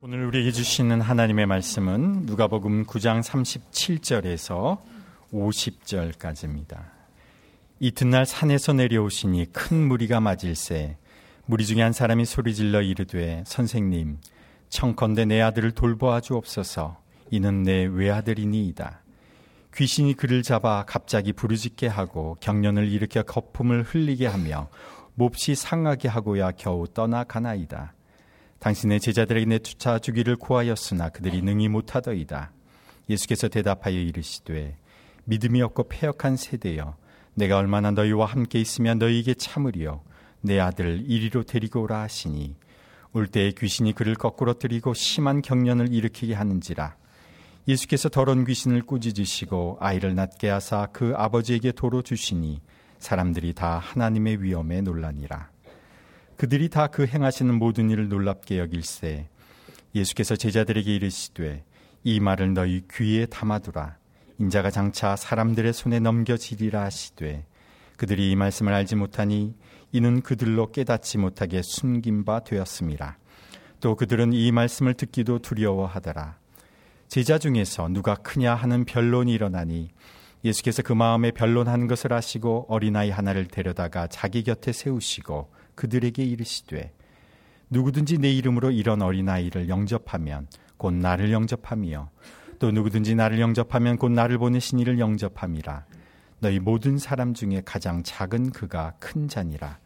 오늘 우리에게 주시는 하나님의 말씀은 누가복음 9장 37절에서 50절까지입니다. 이튿날 산에서 내려오시니 큰 무리가 맞을새 무리 중에 한 사람이 소리질러 이르되 선생님 청컨대 내 아들을 돌보아 주옵소서 이는 내 외아들이니이다. 귀신이 그를 잡아 갑자기 부르짖게 하고 경련을 일으켜 거품을 흘리게 하며 몹시 상하게 하고야 겨우 떠나가나이다. 당신의 제자들에게 내 쫓아 주기를 구하였으나 그들이 능히 못하더이다. 예수께서 대답하여 이르시되 믿음이 없고 폐역한 세대여 내가 얼마나 너희와 함께 있으면 너희에게 참으리요? 내 아들 이리로 데리고 오라 하시니 올 때에 귀신이 그를 거꾸로 들이고 심한 경련을 일으키게 하는지라. 예수께서 더러운 귀신을 꾸짖으시고 아이를 낫게 하사 그 아버지에게 도로 주시니 사람들이 다 하나님의 위엄에 놀라니라 그들이 다 그 행하시는 모든 일을 놀랍게 여길세 예수께서 제자들에게 이르시되 이 말을 너희 귀에 담아두라 인자가 장차 사람들의 손에 넘겨지리라 하시되 그들이 이 말씀을 알지 못하니 이는 그들로 깨닫지 못하게 숨긴 바 되었습니다. 또 그들은 이 말씀을 듣기도 두려워하더라. 제자 중에서 누가 크냐 하는 변론이 일어나니 예수께서 그 마음에 변론한 것을 아시고 어린아이 하나를 데려다가 자기 곁에 세우시고 그들에게 이르시되 누구든지 내 이름으로 이런 어린아이를 영접하면 곧 나를 영접하며 또 누구든지 나를 영접하면 곧 나를 보내신 이를 영접함이라. 너희 모든 사람 중에 가장 작은 그가 큰 자니라.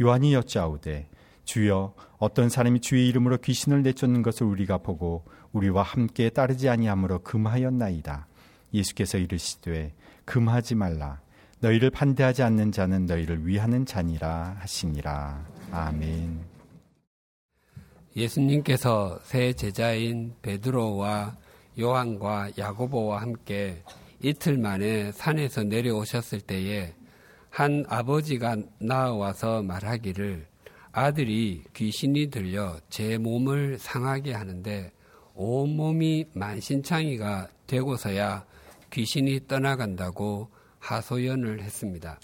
요한이 여짜오되 주여 어떤 사람이 주의 이름으로 귀신을 내쫓는 것을 우리가 보고 우리와 함께 따르지 아니하므로 금하였나이다. 예수께서 이르시되 금하지 말라 너희를 반대하지 않는 자는 너희를 위하는 자니라 하시니라. 아멘. 예수님께서 새 제자인 베드로와 요한과 야고보와 함께 이틀 만에 산에서 내려오셨을 때에 한 아버지가 나와서 말하기를 아들이 귀신이 들려 제 몸을 상하게 하는데 온몸이 만신창이가 되고서야 귀신이 떠나간다고 하소연을 했습니다.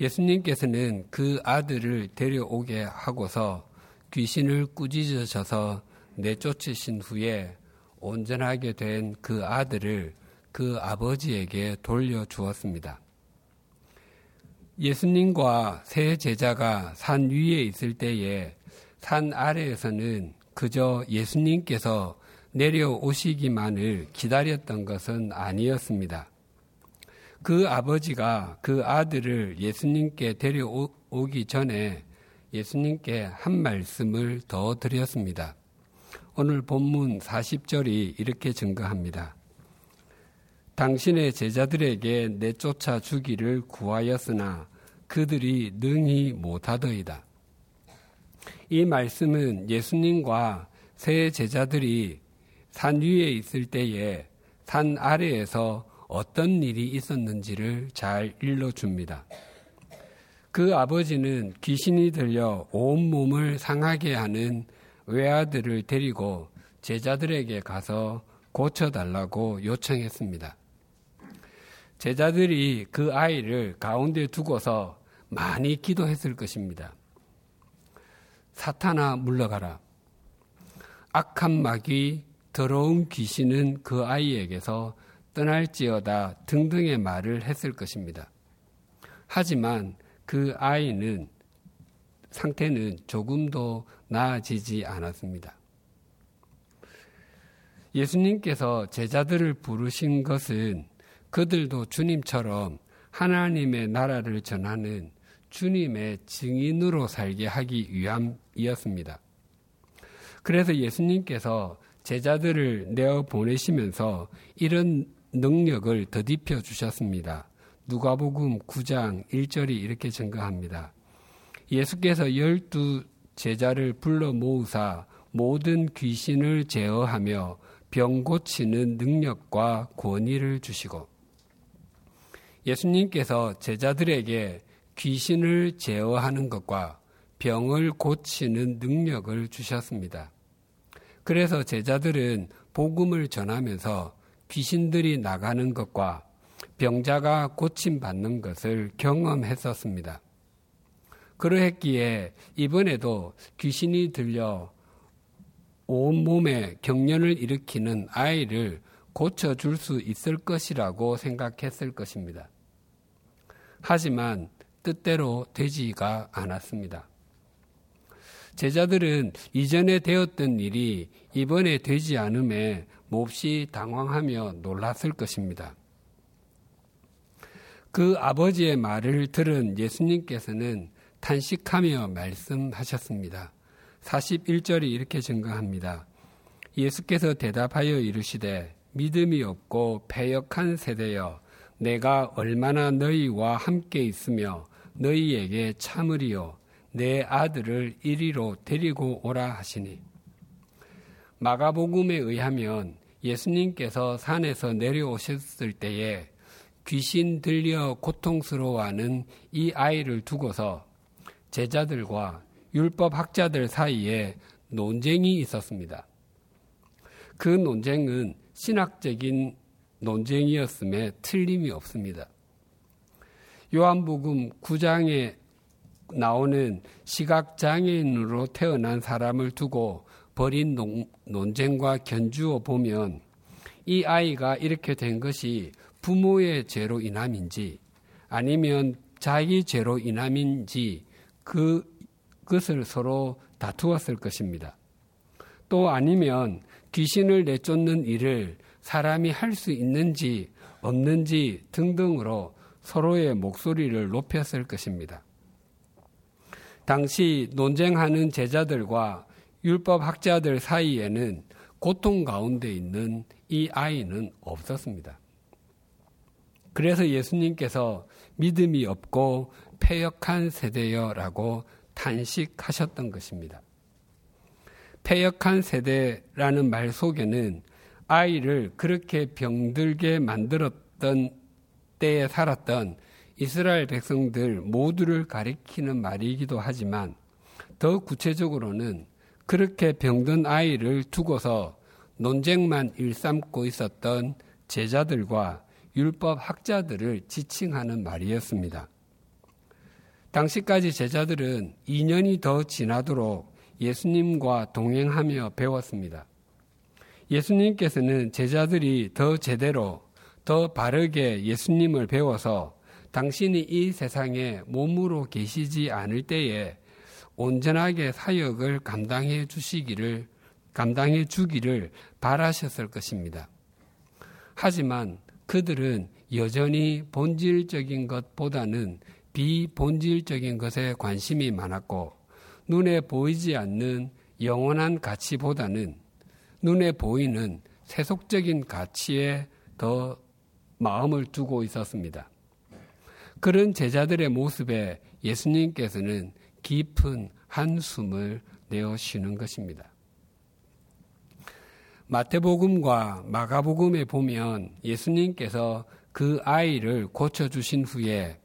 예수님께서는 그 아들을 데려오게 하고서 귀신을 꾸짖으셔서 내쫓으신 후에 온전하게 된 그 아들을 그 아버지에게 돌려주었습니다. 예수님과 세 제자가 산 위에 있을 때에 산 아래에서는 그저 예수님께서 내려오시기만을 기다렸던 것은 아니었습니다. 그 아버지가 그 아들을 예수님께 데려오기 전에 예수님께 한 말씀을 더 드렸습니다. 오늘 본문 40절이 이렇게 증거합니다. 당신의 제자들에게 내쫓아 주기를 구하였으나 그들이 능히 못하더이다. 이 말씀은 예수님과 세 제자들이 산 위에 있을 때에 산 아래에서 어떤 일이 있었는지를 잘 일러줍니다. 그 아버지는 귀신이 들려 온몸을 상하게 하는 외아들을 데리고 제자들에게 가서 고쳐달라고 요청했습니다. 제자들이 그 아이를 가운데 두고서 많이 기도했을 것입니다. 사탄아 물러가라. 악한 마귀, 더러운 귀신은 그 아이에게서 떠날지어다 등등의 말을 했을 것입니다. 하지만 그 아이는 상태는 조금도 나아지지 않았습니다. 예수님께서 제자들을 부르신 것은 그들도 주님처럼 하나님의 나라를 전하는 주님의 증인으로 살게 하기 위함이었습니다. 그래서 예수님께서 제자들을 내어 보내시면서 이런 능력을 더딥혀 주셨습니다. 누가복음 9장 1절이 이렇게 증거합니다. 예수께서 열두 제자를 불러 모으사 모든 귀신을 제어하며 병 고치는 능력과 권위를 주시고 예수님께서 제자들에게 귀신을 제어하는 것과 병을 고치는 능력을 주셨습니다. 그래서 제자들은 복음을 전하면서 귀신들이 나가는 것과 병자가 고침받는 것을 경험했었습니다. 그러했기에 이번에도 귀신이 들려 온몸에 경련을 일으키는 아이를 고쳐줄 수 있을 것이라고 생각했을 것입니다. 하지만 뜻대로 되지가 않았습니다. 제자들은 이전에 되었던 일이 이번에 되지 않음에 몹시 당황하며 놀랐을 것입니다. 그 아버지의 말을 들은 예수님께서는 탄식하며 말씀하셨습니다. 41절이 이렇게 증가합니다. 예수께서 대답하여 이르시되 믿음이 없고 패역한 세대여 내가 얼마나 너희와 함께 있으며 너희에게 참으리요 내 아들을 이리로 데리고 오라 하시니 마가복음에 의하면 예수님께서 산에서 내려오셨을 때에 귀신 들려 고통스러워하는 이 아이를 두고서 제자들과 율법 학자들 사이에 논쟁이 있었습니다. 그 논쟁은 신학적인 논쟁이었음에 틀림이 없습니다. 요한복음 9장에 나오는 시각장애인으로 태어난 사람을 두고 벌인 논쟁과 견주어 보면 이 아이가 이렇게 된 것이 부모의 죄로 인함인지 아니면 자기 죄로 인함인지 그, 그것을 서로 다투었을 것입니다. 또 아니면 귀신을 내쫓는 일을 사람이 할 수 있는지 없는지 등등으로 서로의 목소리를 높였을 것입니다. 당시 논쟁하는 제자들과 율법 학자들 사이에는 고통 가운데 있는 이 아이는 없었습니다. 그래서 예수님께서 믿음이 없고 폐역한 세대여라고 탄식하셨던 것입니다. 폐역한 세대라는 말 속에는 아이를 그렇게 병들게 만들었던 때에 살았던 이스라엘 백성들 모두를 가리키는 말이기도 하지만 더 구체적으로는 그렇게 병든 아이를 두고서 논쟁만 일삼고 있었던 제자들과 율법 학자들을 지칭하는 말이었습니다. 당시까지 제자들은 2년이 더 지나도록 예수님과 동행하며 배웠습니다. 예수님께서는 제자들이 더 제대로, 더 바르게 예수님을 배워서 당신이 이 세상에 몸으로 계시지 않을 때에 온전하게 사역을 감당해 주시기를, 감당해 주기를 바라셨을 것입니다. 하지만 그들은 여전히 본질적인 것보다는 비본질적인 것에 관심이 많았고 눈에 보이지 않는 영원한 가치보다는 눈에 보이는 세속적인 가치에 더 마음을 두고 있었습니다. 그런 제자들의 모습에 예수님께서는 깊은 한숨을 내어 쉬는 것입니다. 마태복음과 마가복음에 보면 예수님께서 그 아이를 고쳐주신 후에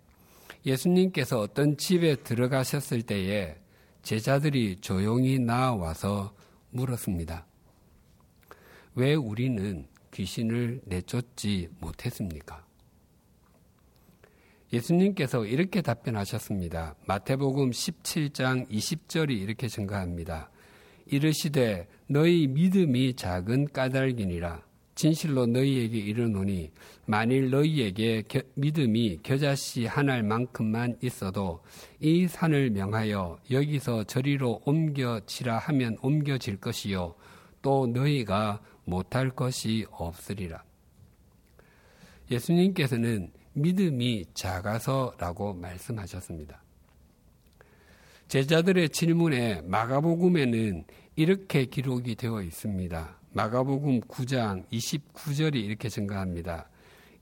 예수님께서 어떤 집에 들어가셨을 때에 제자들이 조용히 나와서 물었습니다. 왜 우리는 귀신을 내쫓지 못했습니까? 예수님께서 이렇게 답변하셨습니다. 마태복음 17장 20절이 이렇게 증가합니다. 이르시되 너희 믿음이 작은 까닭이니라. 진실로 너희에게 이르노니 만일 너희에게 겨, 믿음이 겨자씨 하나만큼만 있어도 이 산을 명하여 여기서 저리로 옮겨지라 하면 옮겨질 것이요 또 너희가 못할 것이 없으리라. 예수님께서는 믿음이 작아서라고 말씀하셨습니다. 제자들의 질문에 마가복음에는 이렇게 기록이 되어 있습니다. 마가복음 9장 29절이 이렇게 증가합니다.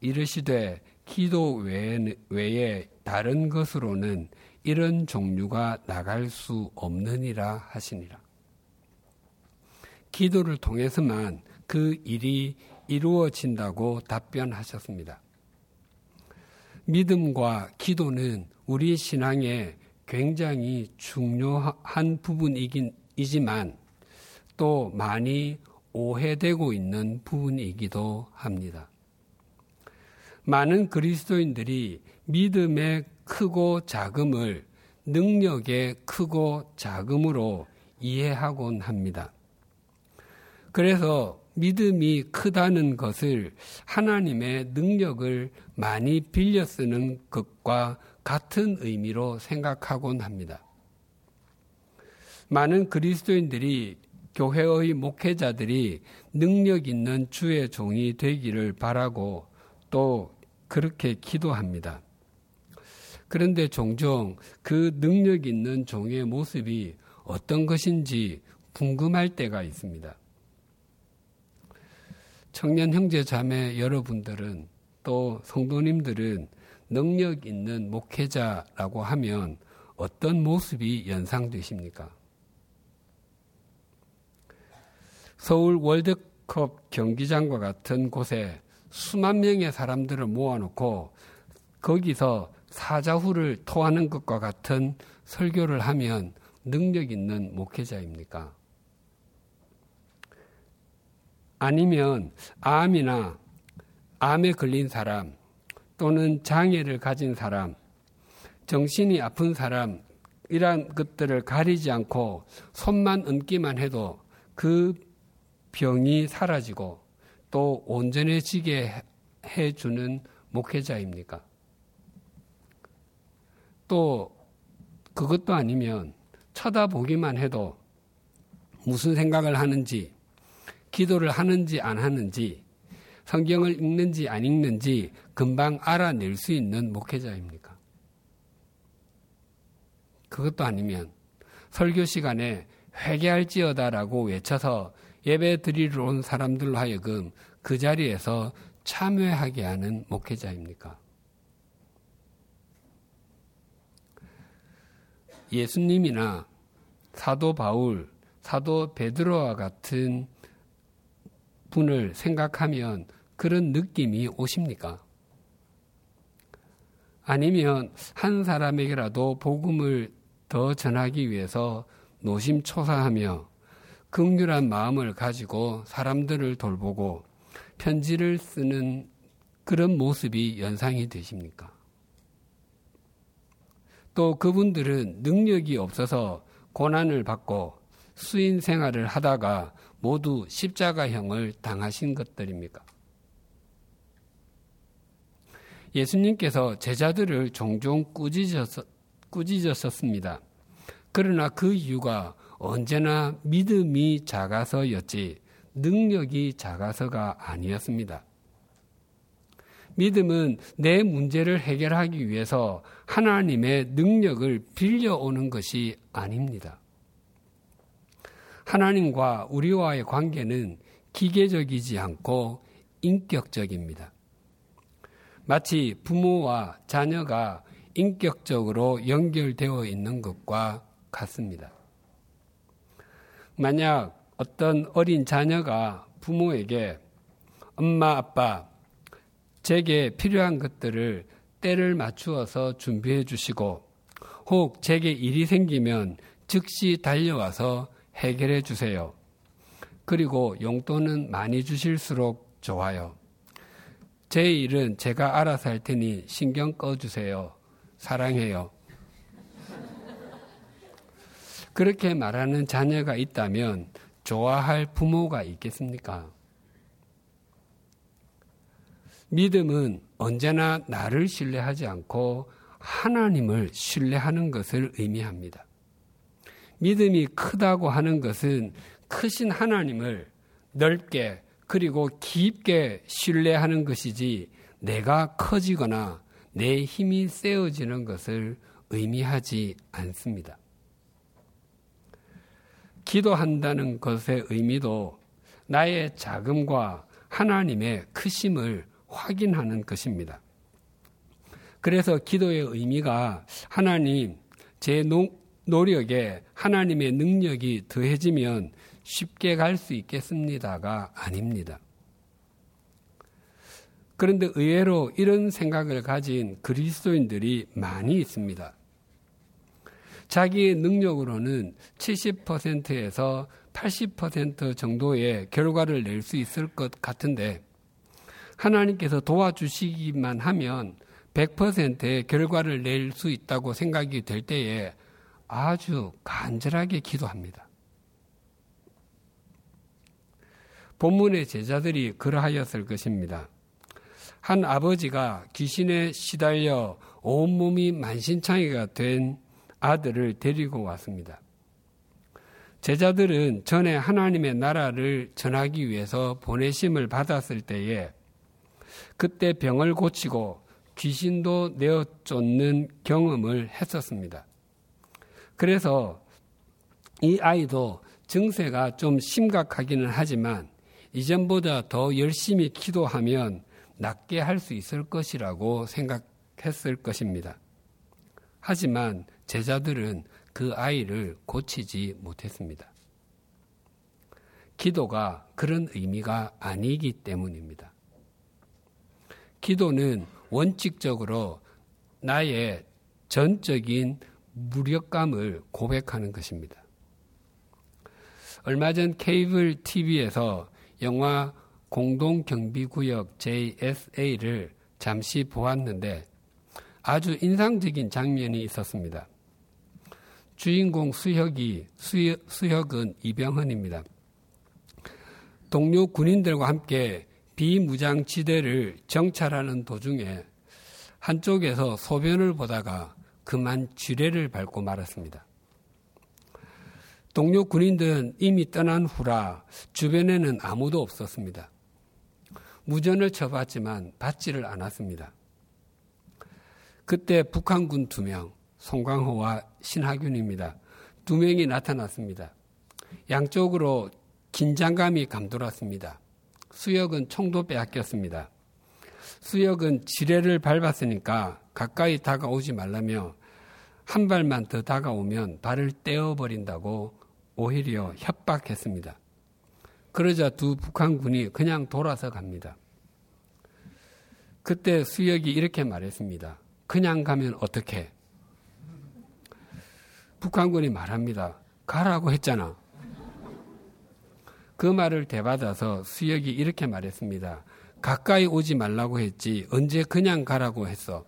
이르시되 기도 외에, 다른 것으로는 이런 종류가 나갈 수 없느니라 하시니라. 기도를 통해서만 그 일이 이루어진다고 답변하셨습니다. 믿음과 기도는 우리 신앙의 굉장히 중요한 부분이지만 또 많이 오해되고 있는 부분이기도 합니다. 많은 그리스도인들이 믿음의 크고 작음을 능력의 크고 작음으로 이해하곤 합니다. 그래서 믿음이 크다는 것을 하나님의 능력을 많이 빌려 쓰는 것과 같은 의미로 생각하곤 합니다. 많은 그리스도인들이 교회의 목회자들이 능력 있는 주의 종이 되기를 바라고 또 그렇게 기도합니다. 그런데 종종 그 능력 있는 종의 모습이 어떤 것인지 궁금할 때가 있습니다. 청년 형제 자매 여러분들은 또 성도님들은 능력 있는 목회자라고 하면 어떤 모습이 연상되십니까? 서울 월드컵 경기장과 같은 곳에 수만 명의 사람들을 모아놓고 거기서 사자후를 토하는 것과 같은 설교를 하면 능력 있는 목회자입니까? 아니면 암이나 암에 걸린 사람 또는 장애를 가진 사람, 정신이 아픈 사람, 이러한 것들을 가리지 않고 손만 얹기만 해도 그 병이 사라지고 또 온전해지게 해주는 목회자입니까? 또 그것도 아니면 쳐다보기만 해도 무슨 생각을 하는지 기도를 하는지 안 하는지 성경을 읽는지 안 읽는지 금방 알아낼 수 있는 목회자입니까? 그것도 아니면 설교 시간에 회개할지어다라고 외쳐서 예배 드리러 온 사람들로 하여금 그 자리에서 참여하게 하는 목회자입니까? 예수님이나 사도 바울, 사도 베드로와 같은 분을 생각하면 그런 느낌이 오십니까? 아니면 한 사람에게라도 복음을 더 전하기 위해서 노심초사하며 극률한 마음을 가지고 사람들을 돌보고 편지를 쓰는 그런 모습이 연상이 되십니까? 또 그분들은 능력이 없어서 고난을 받고 수인 생활을 하다가 모두 십자가형을 당하신 것들입니까? 예수님께서 제자들을 종종 꾸짖었, 꾸짖었습니다. 그러나 그 이유가 언제나 믿음이 작아서였지 능력이 작아서가 아니었습니다. 믿음은 내 문제를 해결하기 위해서 하나님의 능력을 빌려오는 것이 아닙니다. 하나님과 우리와의 관계는 기계적이지 않고 인격적입니다. 마치 부모와 자녀가 인격적으로 연결되어 있는 것과 같습니다. 만약 어떤 어린 자녀가 부모에게 엄마, 아빠, 제게 필요한 것들을 때를 맞추어서 준비해 주시고 혹 제게 일이 생기면 즉시 달려와서 해결해 주세요. 그리고 용돈은 많이 주실수록 좋아요. 제 일은 제가 알아서 할 테니 신경 꺼주세요. 사랑해요. 그렇게 말하는 자녀가 있다면 좋아할 부모가 있겠습니까? 믿음은 언제나 나를 신뢰하지 않고 하나님을 신뢰하는 것을 의미합니다. 믿음이 크다고 하는 것은 크신 하나님을 넓게 그리고 깊게 신뢰하는 것이지 내가 커지거나 내 힘이 세어지는 것을 의미하지 않습니다. 기도한다는 것의 의미도 나의 자금과 하나님의 크심을 확인하는 것입니다. 그래서 기도의 의미가 하나님, 제 노력에 하나님의 능력이 더해지면 쉽게 갈 수 있겠습니다가 아닙니다. 그런데 의외로 이런 생각을 가진 그리스도인들이 많이 있습니다. 자기의 능력으로는 70%에서 80% 정도의 결과를 낼 수 있을 것 같은데 하나님께서 도와주시기만 하면 100%의 결과를 낼 수 있다고 생각이 될 때에 아주 간절하게 기도합니다. 본문의 제자들이 그러하였을 것입니다. 한 아버지가 귀신에 시달려 온몸이 만신창이가 된 아들을 데리고 왔습니다. 제자들은 전에 하나님의 나라를 전하기 위해서 보내심을 받았을 때에 그때 병을 고치고 귀신도 내어 쫓는 경험을 했었습니다. 그래서 이 아이도 증세가 좀 심각하기는 하지만 이전보다 더 열심히 기도하면 낫게 할 수 있을 것이라고 생각했을 것입니다. 하지만 제자들은 그 아이를 고치지 못했습니다. 기도가 그런 의미가 아니기 때문입니다. 기도는 원칙적으로 나의 전적인 무력감을 고백하는 것입니다. 얼마 전 케이블 TV에서 영화 공동경비구역 JSA를 잠시 보았는데 아주 인상적인 장면이 있었습니다. 주인공 수혁이 수혁, 은 이병헌입니다. 동료 군인들과 함께 비무장지대를 정찰하는 도중에 한쪽에서 소변을 보다가 그만 지뢰를 밟고 말았습니다. 동료 군인들은 이미 떠난 후라 주변에는 아무도 없었습니다. 무전을 쳐봤지만 받지를 않았습니다. 그때 북한군 두 명, 송광호와 신하균입니다. 두 명이 나타났습니다. 양쪽으로 긴장감이 감돌았습니다. 수역은 총도 빼앗겼습니다. 수역은 지뢰를 밟았으니까 가까이 다가오지 말라며 한 발만 더 다가오면 발을 떼어버린다고 오히려 협박했습니다. 그러자 두 북한군이 그냥 돌아서 갑니다. 그때 수역이 이렇게 말했습니다. 그냥 가면 어떻게? 북한군이 말합니다. 가라고 했잖아. 그 말을 대받아서 수역이 이렇게 말했습니다. 가까이 오지 말라고 했지 언제 그냥 가라고 했어.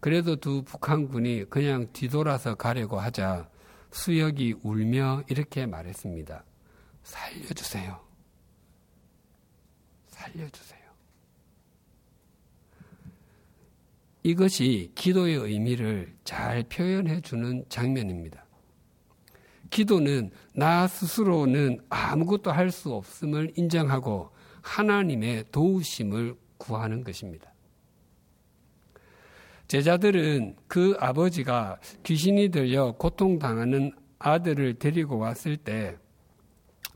그래도 두 북한군이 그냥 뒤돌아서 가려고 하자 수역이 울며 이렇게 말했습니다. 살려주세요. 살려주세요. 이것이 기도의 의미를 잘 표현해 주는 장면입니다. 기도는 나 스스로는 아무것도 할 수 없음을 인정하고 하나님의 도우심을 구하는 것입니다. 제자들은 그 아버지가 귀신이 들려 고통당하는 아들을 데리고 왔을 때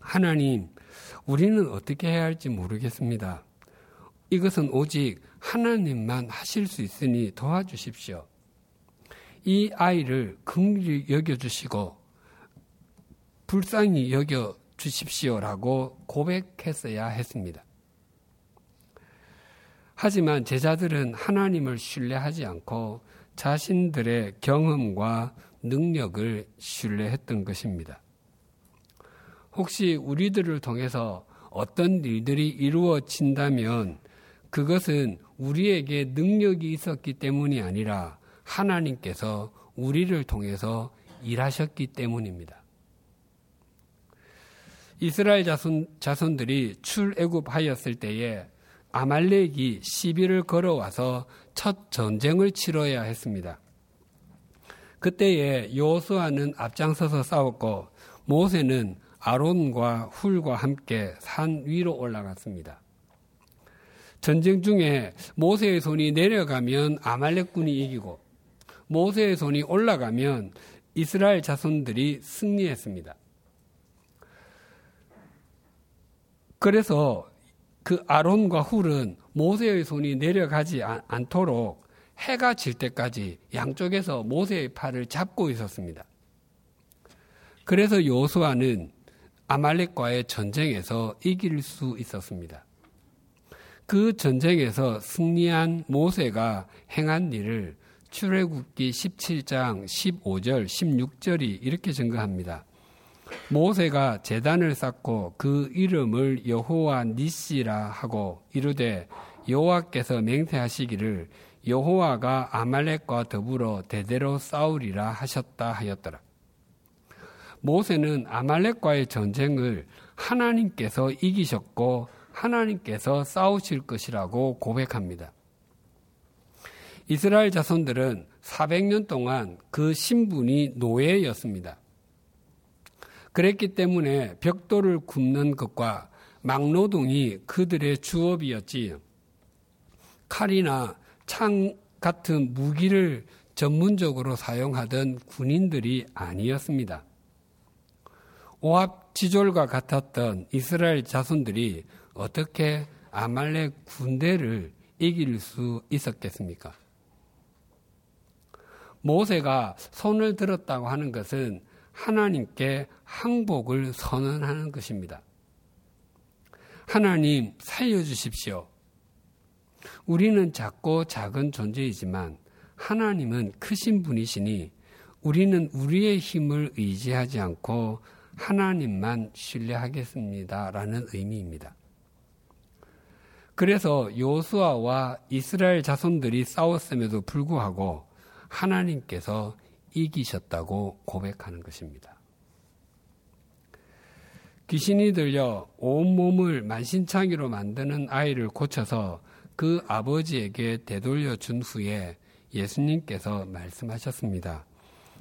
하나님, 우리는 어떻게 해야 할지 모르겠습니다. 이것은 오직 하나님만 하실 수 있으니 도와주십시오. 이 아이를 긍휼히 여겨주시고 불쌍히 여겨 주십시오라고 고백했어야 했습니다. 하지만 제자들은 하나님을 신뢰하지 않고 자신들의 경험과 능력을 신뢰했던 것입니다. 혹시 우리들을 통해서 어떤 일들이 이루어진다면 그것은 우리에게 능력이 있었기 때문이 아니라 하나님께서 우리를 통해서 일하셨기 때문입니다. 이스라엘 자손, 자손들이 출애굽하였을 때에 아말렉이 시비를 걸어와서 첫 전쟁을 치러야 했습니다. 그때에 요수아는 앞장서서 싸웠고 모세는 아론과 훌과 함께 산 위로 올라갔습니다. 전쟁 중에 모세의 손이 내려가면 아말렉군이 이기고 모세의 손이 올라가면 이스라엘 자손들이 승리했습니다. 그래서 그 아론과 훌은 모세의 손이 내려가지 않도록 해가 질 때까지 양쪽에서 모세의 팔을 잡고 있었습니다. 그래서 요수아는 아말렉과의 전쟁에서 이길 수 있었습니다. 그 전쟁에서 승리한 모세가 행한 일을 출애굽기 17장 15절 16절이 이렇게 증거합니다. 모세가 재단을 쌓고 그 이름을 여호와 니시라 하고 이르되 여호와께서 맹세하시기를 여호와가 아말렉과 더불어 대대로 싸우리라 하셨다 하였더라. 모세는 아말렉과의 전쟁을 하나님께서 이기셨고 하나님께서 싸우실 것이라고 고백합니다. 이스라엘 자손들은 400년 동안 그 신분이 노예였습니다. 그랬기 때문에 벽돌을 굽는 것과 막노동이 그들의 주업이었지 칼이나 창 같은 무기를 전문적으로 사용하던 군인들이 아니었습니다. 오합 지졸과 같았던 이스라엘 자손들이 어떻게 아말렉 군대를 이길 수 있었겠습니까? 모세가 손을 들었다고 하는 것은 하나님께 항복을 선언하는 것입니다. 하나님 살려주십시오. 우리는 작고 작은 존재이지만 하나님은 크신 분이시니 우리는 우리의 힘을 의지하지 않고 하나님만 신뢰하겠습니다. 라는 의미입니다. 그래서 요수아와 이스라엘 자손들이 싸웠음에도 불구하고 하나님께서 이기셨다고 고백하는 것입니다. 귀신이 들려 온몸을 만신창이로 만드는 아이를 고쳐서 그 아버지에게 되돌려 준 후에 예수님께서 말씀하셨습니다.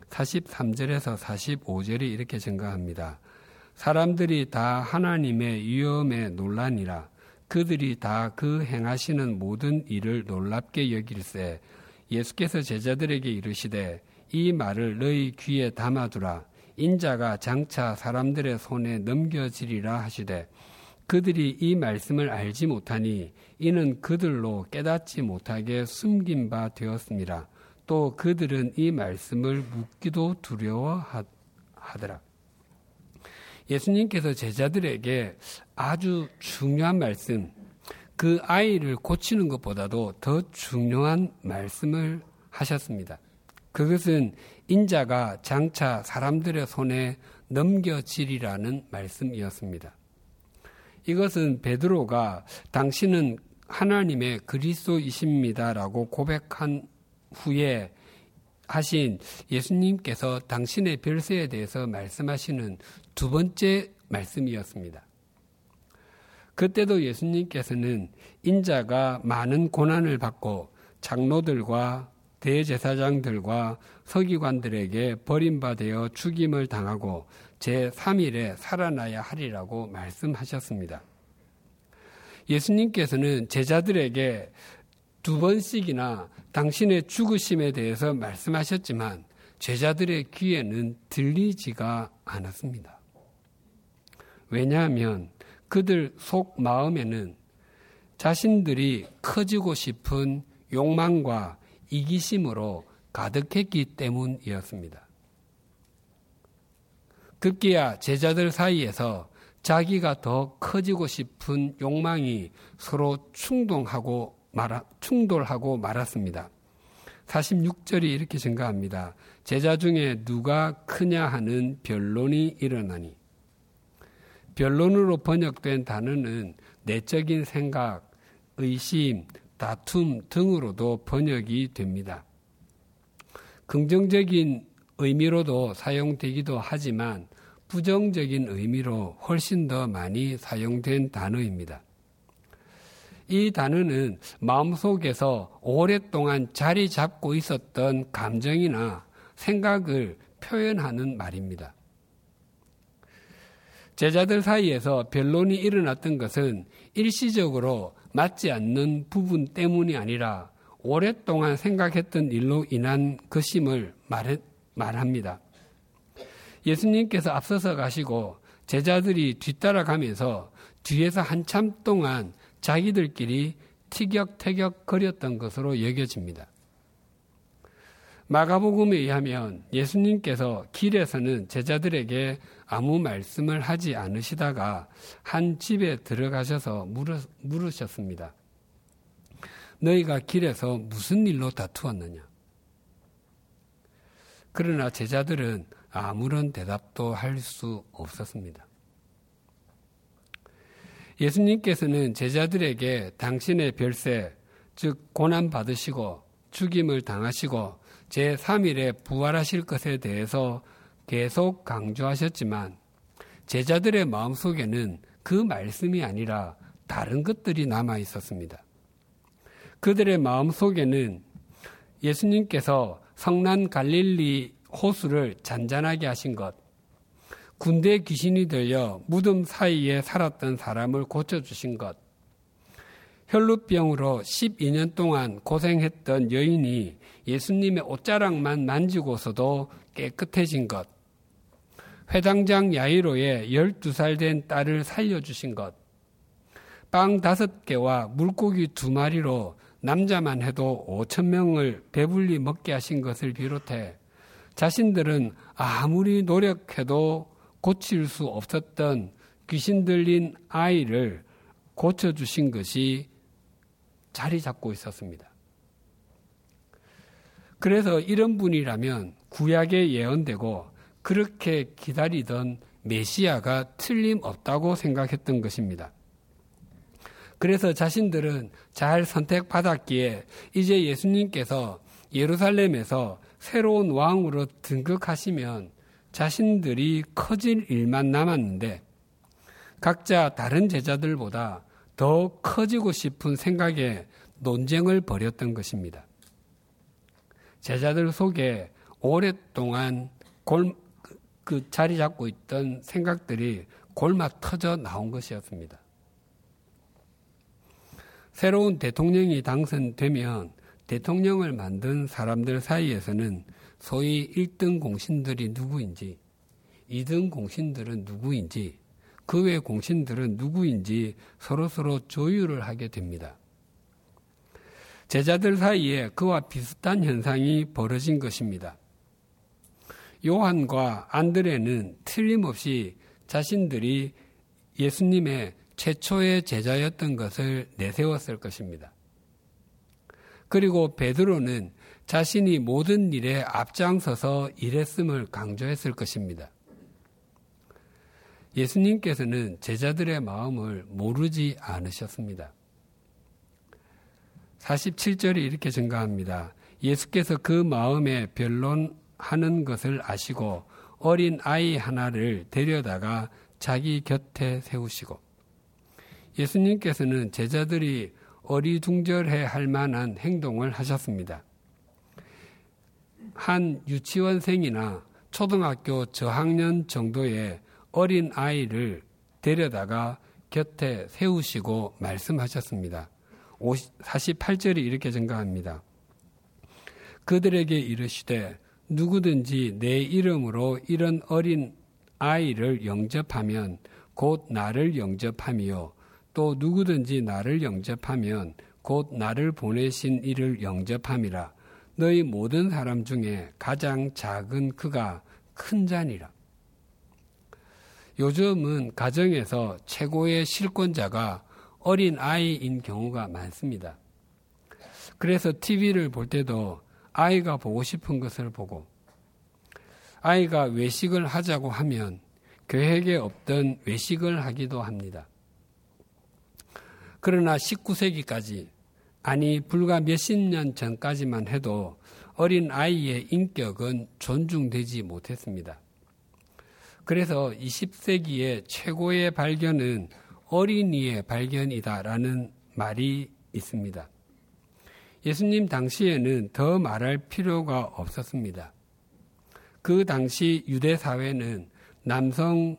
43절에서 45절이 이렇게 증가합니다. 사람들이 다 하나님의 위엄에 논란이라 그들이 다 그 행하시는 모든 일을 놀랍게 여길세 예수께서 제자들에게 이르시되 이 말을 너희 귀에 담아두라 인자가 장차 사람들의 손에 넘겨지리라 하시되 그들이 이 말씀을 알지 못하니 이는 그들로 깨닫지 못하게 숨긴 바 되었습니다. 또 그들은 이 말씀을 묻기도 두려워하더라. 예수님께서 제자들에게 아주 중요한 말씀, 그 아이를 고치는 것보다도 더 중요한 말씀을 하셨습니다. 그것은 인자가 장차 사람들의 손에 넘겨지리라는 말씀이었습니다. 이것은 베드로가 당신은 하나님의 그리스도이십니다라고 고백한 후에 하신 예수님께서 당신의 별세에 대해서 말씀하시는 두 번째 말씀이었습니다. 그때도 예수님께서는 인자가 많은 고난을 받고 장로들과 대제사장들과 서기관들에게 버림받아 죽임을 당하고 제3일에 살아나야 하리라고 말씀하셨습니다. 예수님께서는 제자들에게 두 번씩이나 당신의 죽으심에 대해서 말씀하셨지만 제자들의 귀에는 들리지가 않았습니다. 왜냐하면 그들 속 마음에는 자신들이 커지고 싶은 욕망과 이기심으로 가득했기 때문이었습니다. 급기야 제자들 사이에서 자기가 더 커지고 싶은 욕망이 서로 충동하고 말아, 충돌하고 말았습니다. 46절이 이렇게 증가합니다. 제자 중에 누가 크냐 하는 변론이 일어나니. 변론으로 번역된 단어는 내적인 생각, 의심, 다툼 등으로도 번역이 됩니다. 긍정적인 의미로도 사용되기도 하지만 부정적인 의미로 훨씬 더 많이 사용된 단어입니다. 이 단어는 마음속에서 오랫동안 자리 잡고 있었던 감정이나 생각을 표현하는 말입니다. 제자들 사이에서 변론이 일어났던 것은 일시적으로 맞지 않는 부분 때문이 아니라 오랫동안 생각했던 일로 인한 것임을 말합니다. 예수님께서 앞서서 가시고 제자들이 뒤따라 가면서 뒤에서 한참 동안 자기들끼리 티격태격 거렸던 것으로 여겨집니다. 마가복음에 의하면 예수님께서 길에서는 제자들에게 아무 말씀을 하지 않으시다가 한 집에 들어가셔서 물으셨습니다. 너희가 길에서 무슨 일로 다투었느냐? 그러나 제자들은 아무런 대답도 할 수 없었습니다. 예수님께서는 제자들에게 당신의 별세, 즉 고난 받으시고 죽임을 당하시고 제3일에 부활하실 것에 대해서 계속 강조하셨지만 제자들의 마음속에는 그 말씀이 아니라 다른 것들이 남아 있었습니다. 그들의 마음속에는 예수님께서 성난 갈릴리 호수를 잔잔하게 하신 것, 군대 귀신이 들려 무덤 사이에 살았던 사람을 고쳐주신 것, 혈루병으로 12년 동안 고생했던 여인이 예수님의 옷자락만 만지고서도 깨끗해진 것, 회당장 야이로의 12살 된 딸을 살려주신 것, 빵 다섯 개와 물고기 두 마리로 남자만 해도 5천 명을 배불리 먹게 하신 것을 비롯해 자신들은 아무리 노력해도 고칠 수 없었던 귀신 들린 아이를 고쳐주신 것이 자리 잡고 있었습니다. 그래서 이런 분이라면 구약에 예언되고 그렇게 기다리던 메시아가 틀림없다고 생각했던 것입니다. 그래서 자신들은 잘 선택받았기에 이제 예수님께서 예루살렘에서 새로운 왕으로 등극하시면 자신들이 커질 일만 남았는데 각자 다른 제자들보다 더 커지고 싶은 생각에 논쟁을 벌였던 것입니다. 제자들 속에 오랫동안 골, 그 자리 잡고 있던 생각들이 골마 터져 나온 것이었습니다. 새로운 대통령이 당선되면 대통령을 만든 사람들 사이에서는 소위 1등 공신들이 누구인지, 2등 공신들은 누구인지, 그 외 공신들은 누구인지 서로서로 조율을 하게 됩니다. 제자들 사이에 그와 비슷한 현상이 벌어진 것입니다. 요한과 안드레는 틀림없이 자신들이 예수님의 최초의 제자였던 것을 내세웠을 것입니다. 그리고 베드로는 자신이 모든 일에 앞장서서 일했음을 강조했을 것입니다. 예수님께서는 제자들의 마음을 모르지 않으셨습니다. 47절이 이렇게 증가합니다. 예수께서 그 마음에 변론하는 것을 아시고 어린 아이 하나를 데려다가 자기 곁에 세우시고 예수님께서는 제자들이 어리둥절해 할 만한 행동을 하셨습니다. 한 유치원생이나 초등학교 저학년 정도의 어린 아이를 데려다가 곁에 세우시고 말씀하셨습니다. 48절이 이렇게 증가합니다. 그들에게 이르시되 누구든지 내 이름으로 이런 어린 아이를 영접하면 곧 나를 영접함이요 또 누구든지 나를 영접하면 곧 나를 보내신 이를 영접함이라 너희 모든 사람 중에 가장 작은 그가 큰 자니라. 요즘은 가정에서 최고의 실권자가 어린 아이인 경우가 많습니다. 그래서 TV를 볼 때도 아이가 보고 싶은 것을 보고 아이가 외식을 하자고 하면 계획에 없던 외식을 하기도 합니다. 그러나 19세기까지 아니 불과 몇십 년 전까지만 해도 어린 아이의 인격은 존중되지 못했습니다. 그래서 20세기의 최고의 발견은 어린이의 발견이다라는 말이 있습니다. 예수님 당시에는 더 말할 필요가 없었습니다. 그 당시 유대 사회는 남성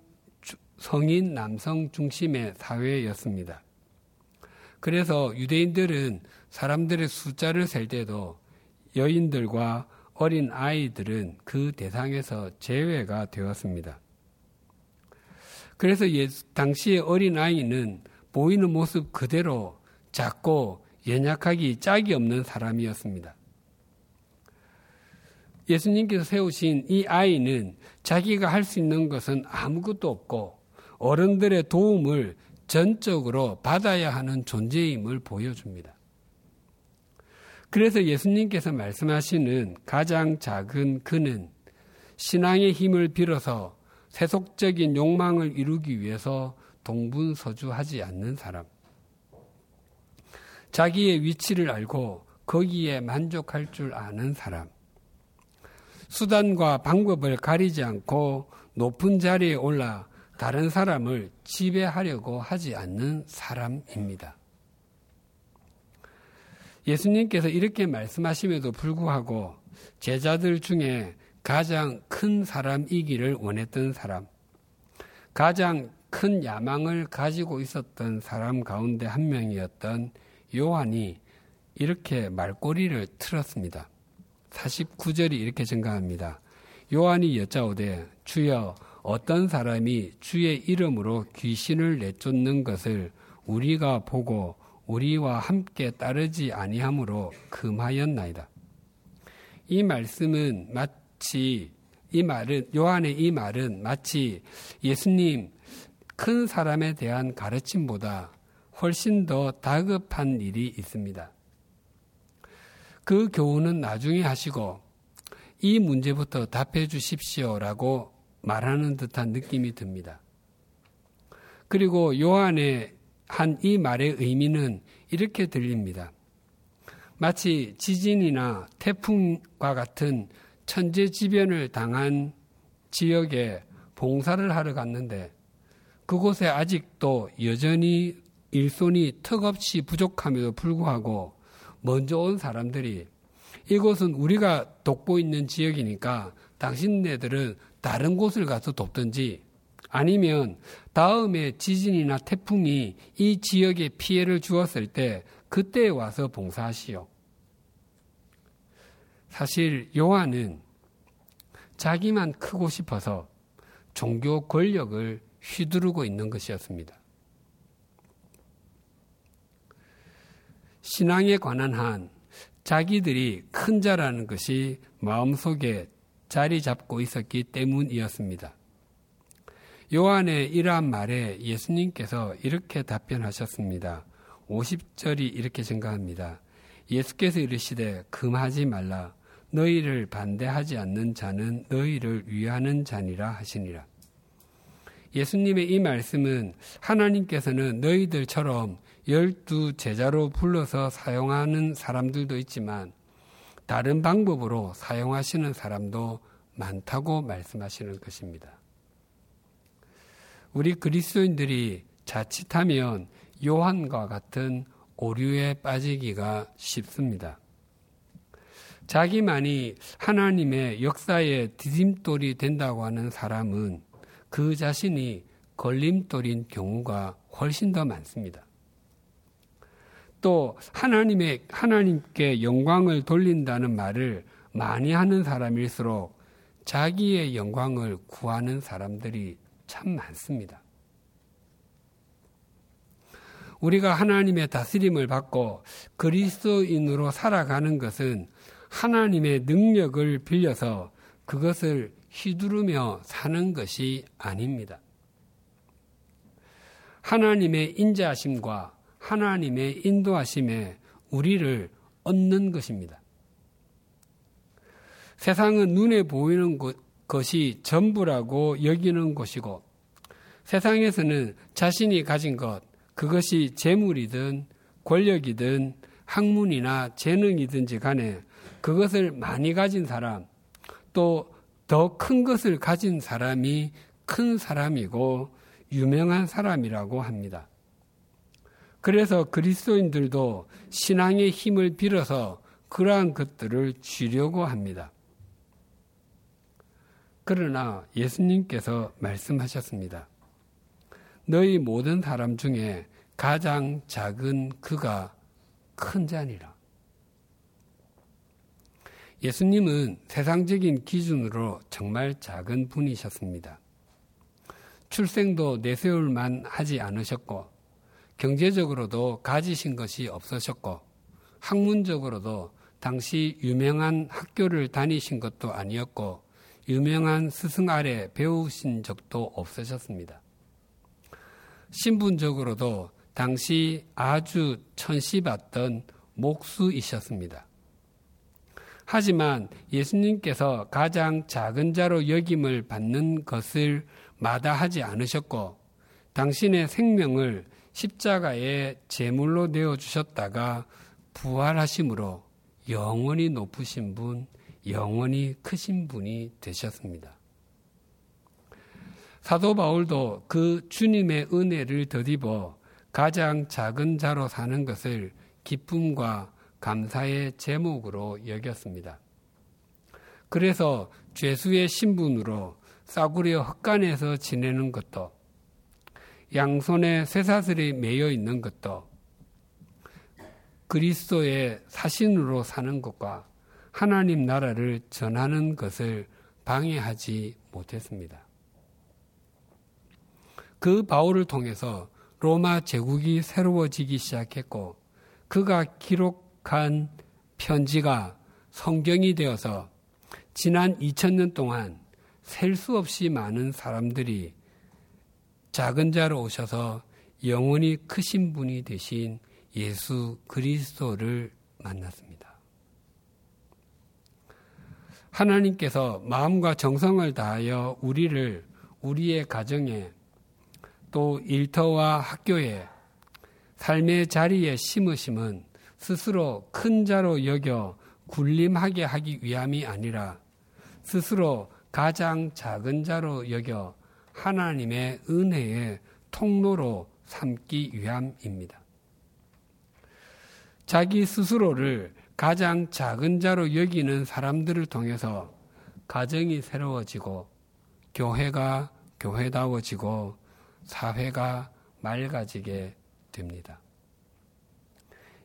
성인 남성 중심의 사회였습니다. 그래서 유대인들은 사람들의 숫자를 셀 때도 여인들과 어린 아이들은 그 대상에서 제외가 되었습니다. 그래서 당시의 어린 아이는 보이는 모습 그대로 작고 연약하기 짝이 없는 사람이었습니다. 예수님께서 세우신 이 아이는 자기가 할 수 있는 것은 아무것도 없고 어른들의 도움을 전적으로 받아야 하는 존재임을 보여줍니다. 그래서 예수님께서 말씀하시는 가장 작은 그는 신앙의 힘을 빌어서 세속적인 욕망을 이루기 위해서 동분서주하지 않는 사람. 자기의 위치를 알고 거기에 만족할 줄 아는 사람. 수단과 방법을 가리지 않고 높은 자리에 올라 다른 사람을 지배하려고 하지 않는 사람입니다. 예수님께서 이렇게 말씀하심에도 불구하고 제자들 중에 가장 큰 사람이기를 원했던 사람, 가장 큰 야망을 가지고 있었던 사람 가운데 한 명이었던 요한이 이렇게 말꼬리를 틀었습니다. 49절이 이렇게 증가합니다. 요한이 여짜오되 주여 어떤 사람이 주의 이름으로 귀신을 내쫓는 것을 우리가 보고 우리와 함께 따르지 아니하므로 금하였나이다. 이 말씀은 마치 이 말은 요한의 이 말은 마치 예수님 큰 사람에 대한 가르침보다 훨씬 더 다급한 일이 있습니다. 그 교훈은 나중에 하시고 이 문제부터 답해 주십시오라고 말하는 듯한 느낌이 듭니다. 그리고 요한의 한 이 말의 의미는 이렇게 들립니다. 마치 지진이나 태풍과 같은 천재지변을 당한 지역에 봉사를 하러 갔는데 그곳에 아직도 여전히 일손이 턱없이 부족함에도 불구하고 먼저 온 사람들이 이곳은 우리가 돕고 있는 지역이니까 당신네들은 다른 곳을 가서 돕든지 아니면 다음에 지진이나 태풍이 이 지역에 피해를 주었을 때 그때 와서 봉사하시오. 사실 요한은 자기만 크고 싶어서 종교 권력을 휘두르고 있는 것이었습니다. 신앙에 관한 한 자기들이 큰 자라는 것이 마음속에 자리 잡고 있었기 때문이었습니다. 요한의 이러한 말에 예수님께서 이렇게 답변하셨습니다. 50절이 이렇게 증가합니다. 예수께서 이르시되 금하지 말라 너희를 반대하지 않는 자는 너희를 위하는 자니라 하시니라. 예수님의 이 말씀은 하나님께서는 너희들처럼 열두 제자로 불러서 사용하는 사람들도 있지만 다른 방법으로 사용하시는 사람도 많다고 말씀하시는 것입니다. 우리 그리스도인들이 자칫하면 요한과 같은 오류에 빠지기가 쉽습니다. 자기만이 하나님의 역사의 디딤돌이 된다고 하는 사람은 그 자신이 걸림돌인 경우가 훨씬 더 많습니다. 또 하나님의 하나님께 영광을 돌린다는 말을 많이 하는 사람일수록 자기의 영광을 구하는 사람들이 참 많습니다. 우리가 하나님의 다스림을 받고 그리스도인으로 살아가는 것은 하나님의 능력을 빌려서 그것을 휘두르며 사는 것이 아닙니다. 하나님의 인자하심과 하나님의 인도하심에 우리를 얻는 것입니다. 세상은 눈에 보이는 것이 전부라고 여기는 것이고 세상에서는 자신이 가진 것, 그것이 재물이든 권력이든 학문이나 재능이든지 간에 그것을 많이 가진 사람, 또 더 큰 것을 가진 사람이 큰 사람이고 유명한 사람이라고 합니다. 그래서 그리스도인들도 신앙의 힘을 빌어서 그러한 것들을 쥐려고 합니다. 그러나 예수님께서 말씀하셨습니다. 너희 모든 사람 중에 가장 작은 그가 큰 자니라. 예수님은 세상적인 기준으로 정말 작은 분이셨습니다. 출생도 내세울만 하지 않으셨고, 경제적으로도 가지신 것이 없으셨고, 학문적으로도 당시 유명한 학교를 다니신 것도 아니었고, 유명한 스승 아래 배우신 적도 없으셨습니다. 신분적으로도 당시 아주 천시받던 목수이셨습니다. 하지만 예수님께서 가장 작은 자로 여김을 받는 것을 마다하지 않으셨고 당신의 생명을 십자가에 제물로 내어 주셨다가 부활하심으로 영원히 높으신 분, 영원히 크신 분이 되셨습니다. 사도 바울도 그 주님의 은혜를 덧입어 가장 작은 자로 사는 것을 기쁨과 감사의 제목으로 여겼습니다. 그래서 죄수의 신분으로 싸구려 헛간에서 지내는 것도 양손에 쇠사슬이 매여 있는 것도 그리스도의 사신으로 사는 것과 하나님 나라를 전하는 것을 방해하지 못했습니다. 그 바울을 통해서 로마 제국이 새로워지기 시작했고 그가 기록 한 편지가 성경이 되어서 지난 2000년 동안 셀 수 없이 많은 사람들이 작은 자로 오셔서 영원히 크신 분이 되신 예수 그리스도를 만났습니다. 하나님께서 마음과 정성을 다하여 우리를 우리의 가정에 또 일터와 학교에 삶의 자리에 심으심은 스스로 큰 자로 여겨 군림하게 하기 위함이 아니라 스스로 가장 작은 자로 여겨 하나님의 은혜의 통로로 삼기 위함입니다. 자기 스스로를 가장 작은 자로 여기는 사람들을 통해서 가정이 새로워지고 교회가 교회다워지고 사회가 맑아지게 됩니다.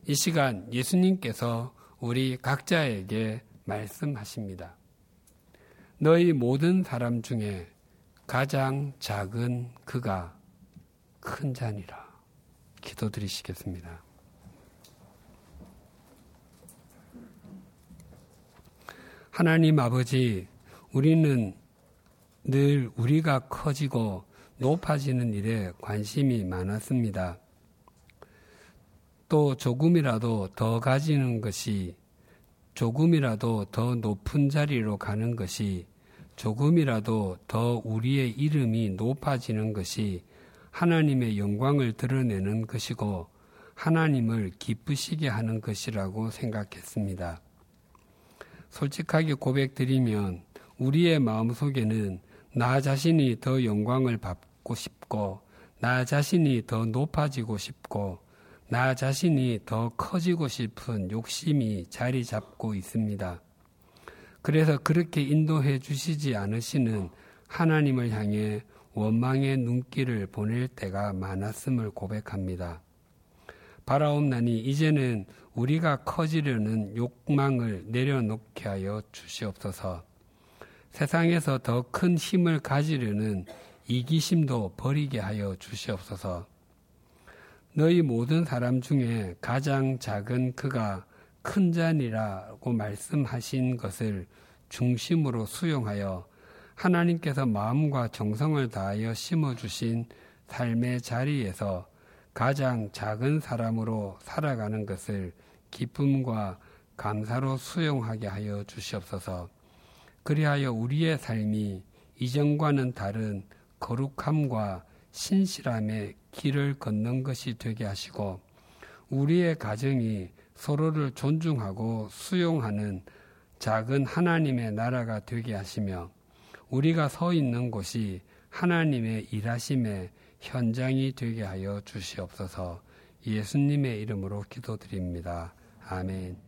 이 시간 예수님께서 우리 각자에게 말씀하십니다. 너희 모든 사람 중에 가장 작은 그가 큰 자니라. 기도드리시겠습니다. 하나님 아버지, 우리는 늘 우리가 커지고 높아지는 일에 관심이 많았습니다. 또 조금이라도 더 가지는 것이 조금이라도 더 높은 자리로 가는 것이 조금이라도 더 우리의 이름이 높아지는 것이 하나님의 영광을 드러내는 것이고 하나님을 기쁘시게 하는 것이라고 생각했습니다. 솔직하게 고백드리면 우리의 마음 속에는 나 자신이 더 영광을 받고 싶고, 나 자신이 더 높아지고 싶고, 나 자신이 더 커지고 싶은 욕심이 자리 잡고 있습니다. 그래서 그렇게 인도해 주시지 않으시는 하나님을 향해 원망의 눈길을 보낼 때가 많았음을 고백합니다. 바라옵나니 이제는 우리가 커지려는 욕망을 내려놓게 하여 주시옵소서. 세상에서 더 큰 힘을 가지려는 이기심도 버리게 하여 주시옵소서. 너희 모든 사람 중에 가장 작은 그가 큰 잔이라고 말씀하신 것을 중심으로 수용하여 하나님께서 마음과 정성을 다하여 심어주신 삶의 자리에서 가장 작은 사람으로 살아가는 것을 기쁨과 감사로 수용하게 하여 주시옵소서. 그리하여 우리의 삶이 이전과는 다른 거룩함과 신실함의 길을 걷는 것이 되게 하시고 우리의 가정이 서로를 존중하고 수용하는 작은 하나님의 나라가 되게 하시며 우리가 서 있는 곳이 하나님의 일하심의 현장이 되게 하여 주시옵소서 예수님의 이름으로 기도드립니다. 아멘.